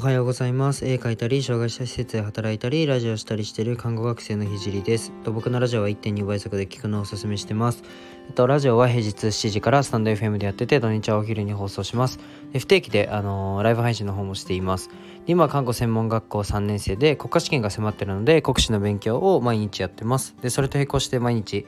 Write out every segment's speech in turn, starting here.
おはようございます。絵描いたり、障害者施設で働いたり、ラジオしたりしている看護学生のひじりです。と僕のラジオは1.2倍速で聞くのをおすすめしてます。えっと、ラジオは平日7時からスタンド FM でやってて、土日はお昼に放送します。で不定期で、あのー、ライブ配信の方もしています。今は看護専門学校3年生で、国家試験が迫ってるので、国試の勉強を毎日やってます。で、それと並行して毎日、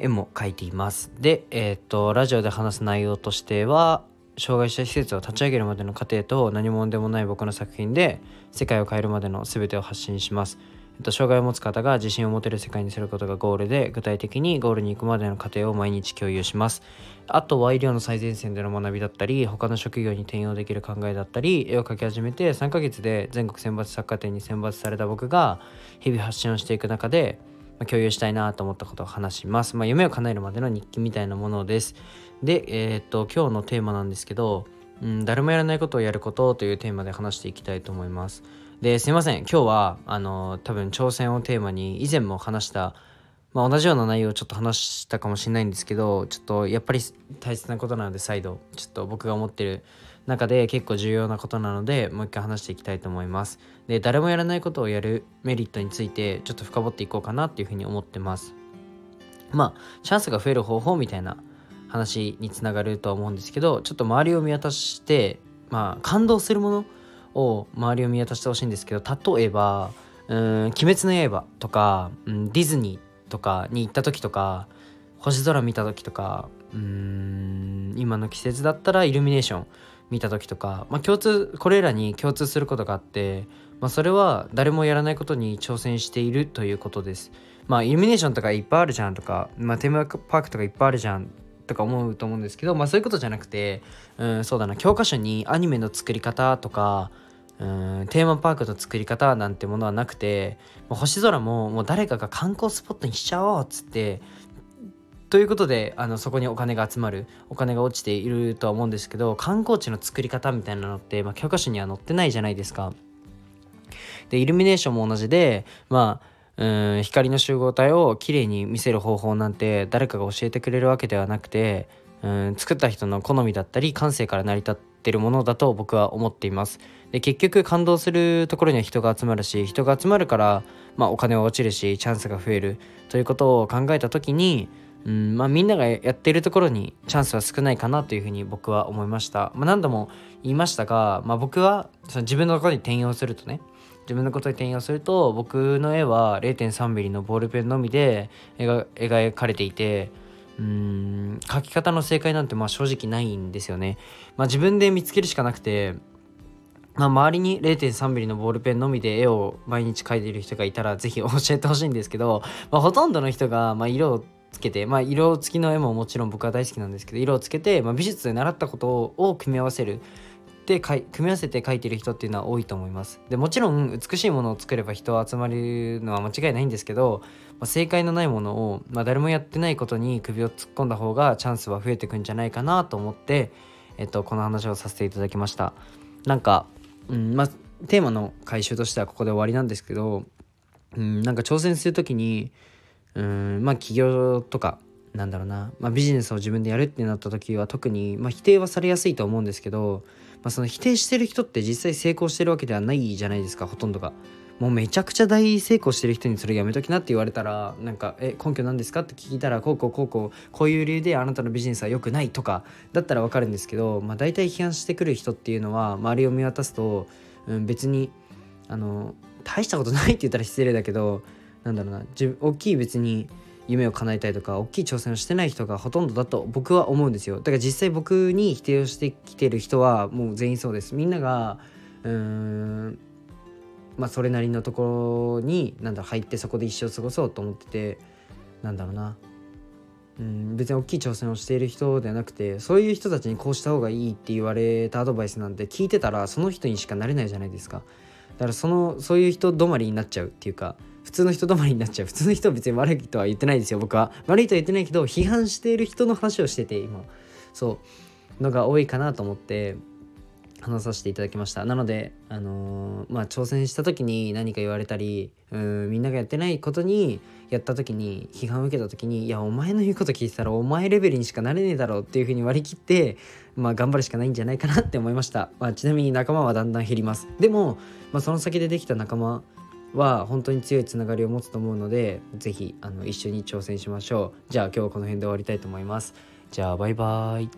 絵も描いています。で、えー、っと、ラジオで話す内容としては、障害者施設を立ち上げるまでの過程と何者でもない僕の作品で世界を変えるまでの全てを発信します。えっと、障害を持つ方が自信を持てる世界にすることがゴールで具体的にゴールに行くまでの過程を毎日共有します。あとは医療の最前線での学びだったり他の職業に転用できる考えだったり絵を描き始めて3ヶ月で全国選抜作家展に選抜された僕が日々発信をしていく中でま共有したいなと思ったことを話します。まあ、夢を叶えるまでの日記みたいなものです。で、えー、っと、今日のテーマなんですけど、うん、誰もやらないことをやることというテーマで話していきたいと思います。で、すいません。今日は、あの、多分挑戦をテーマに以前も話した、まあ、同じような内容をちょっと話したかもしれないんですけど、ちょっとやっぱり大切なことなので再度、ちょっと僕が思ってる中で結構重要なことなのでもう一回話していきたいと思います。で誰もやらないことをやるメリットについてちょっと深掘っていこうかなっていうふうに思ってます。まあチャンスが増える方法みたいな話につながるとは思うんですけどちょっと周りを見渡してまあ感動するものを周りを見渡してほしいんですけど例えば「うん鬼滅の刃」とか、うん、ディズニーとかに行った時とか星空見た時とかうん今の季節だったらイルミネーション見た時とか、まあ、共通これらに共通することがあって、まあ、それは誰もやらないことに挑戦しているということです。まあイルミネーションとかいっぱいあるじゃんとか、まあ、テーマパークとかいっぱいあるじゃんとか思うと思うんですけど、まあ、そういうことじゃなくて、うん、そうだな教科書にアニメの作り方とかうんテーマパークの作り方なんてものはなくてもう星空ももう誰かが観光スポットにしちゃおうっつってということであのそこにお金が集まるお金が落ちているとは思うんですけど観光地の作り方みたいなのって、まあ、教科書には載ってないじゃないですか。でイルミネーションも同じでまあうん光の集合体をきれいに見せる方法なんて誰かが教えてくれるわけではなくてうん作った人の好みだったり感性から成り立ってるものだと僕は思っていますで結局感動するところには人が集まるし人が集まるから、まあ、お金は落ちるしチャンスが増えるということを考えた時にうんまあ、みんながやってるところにチャンスは少ないかなというふうに僕は思いました、まあ、何度も言いましたが、まあ、僕はその自分のことに転用するとね自分のことに転用すると僕の絵は 0.3mm のボールペンのみで描かれていてうん描き方の正解なんてまあ正直ないんですよね、まあ、自分で見つけるしかなくてまあ、周りに 0.3mm のボールペンのみで絵を毎日描いている人がいたら是非教えてほしいんですけど、まあ、ほとんどの人がま色をつけて、まあ、色付きの絵ももちろん僕は大好きなんですけど色をつけて、まあ、美術で習ったことを組み合わせるで組み合わせて描いてる人っていうのは多いと思います。でもちろん美しいものを作れば人は集まるのは間違いないんですけど、まあ、正解のないものを、まあ、誰もやってないことに首を突っ込んだ方がチャンスは増えてくんじゃないかなと思って、えっと、この話をさせていただきました。なんか、うんまあ、テーマの回収としてはここで終わりなんですけど、うん、なんか挑戦する時にうんまあ起業とかなんだろうな、まあ、ビジネスを自分でやるってなった時は特に、まあ、否定はされやすいと思うんですけど、まあ、その否定してる人って実際成功してるわけではないじゃないですかほとんどが。もうめちゃくちゃ大成功してる人にそれやめときなって言われたらなんか「え根拠なんですか?」って聞いたらこうこうこうこうこういう理由であなたのビジネスは良くないとかだったら分かるんですけど、まあ、大体批判してくる人っていうのは周りを見渡すと、うん、別にあの大したことないって言ったら失礼だけどなんだろうな大きい別に夢を叶えたいとか大きい挑戦をしてない人がほとんどだと僕は思うんですよ。だから実際僕に否定をしてきてる人はもう全員そうです。みんながうーんまあそれなりのところになんだ入ってそこで一生過ごそうと思っててなんだろうな。うん別に大きい挑戦をしている人ではなくてそういう人たちにこうした方がいいって言われたアドバイスなんて聞いてたらその人にしかなれないじゃないですか。だからそのそういう人止まりになっちゃうっていうか普通の人止まりになっちゃう。普通の人は別に悪いとは言ってないですよ僕は。悪いとは言ってないけど批判している人の話をしてて今。そう。のが多いかなと思って。話させていただきました。なのであのー、まあ挑戦した時に何か言われたりうんみんながやってないことにやった時に批判を受けた時にいやお前の言うこと聞いてたらお前レベルにしかなれねえだろうっていうふうに割り切ってまあ頑張るしかないんじゃないかなって思いました、まあ、ちなみに仲間はだんだん減ります。でも、まあ、その先でできた仲間は本当に強いつながりを持つと思うので是非あの一緒に挑戦しましょう。じゃあ今日はこの辺で終わりたいと思います。じゃあバイバーイ。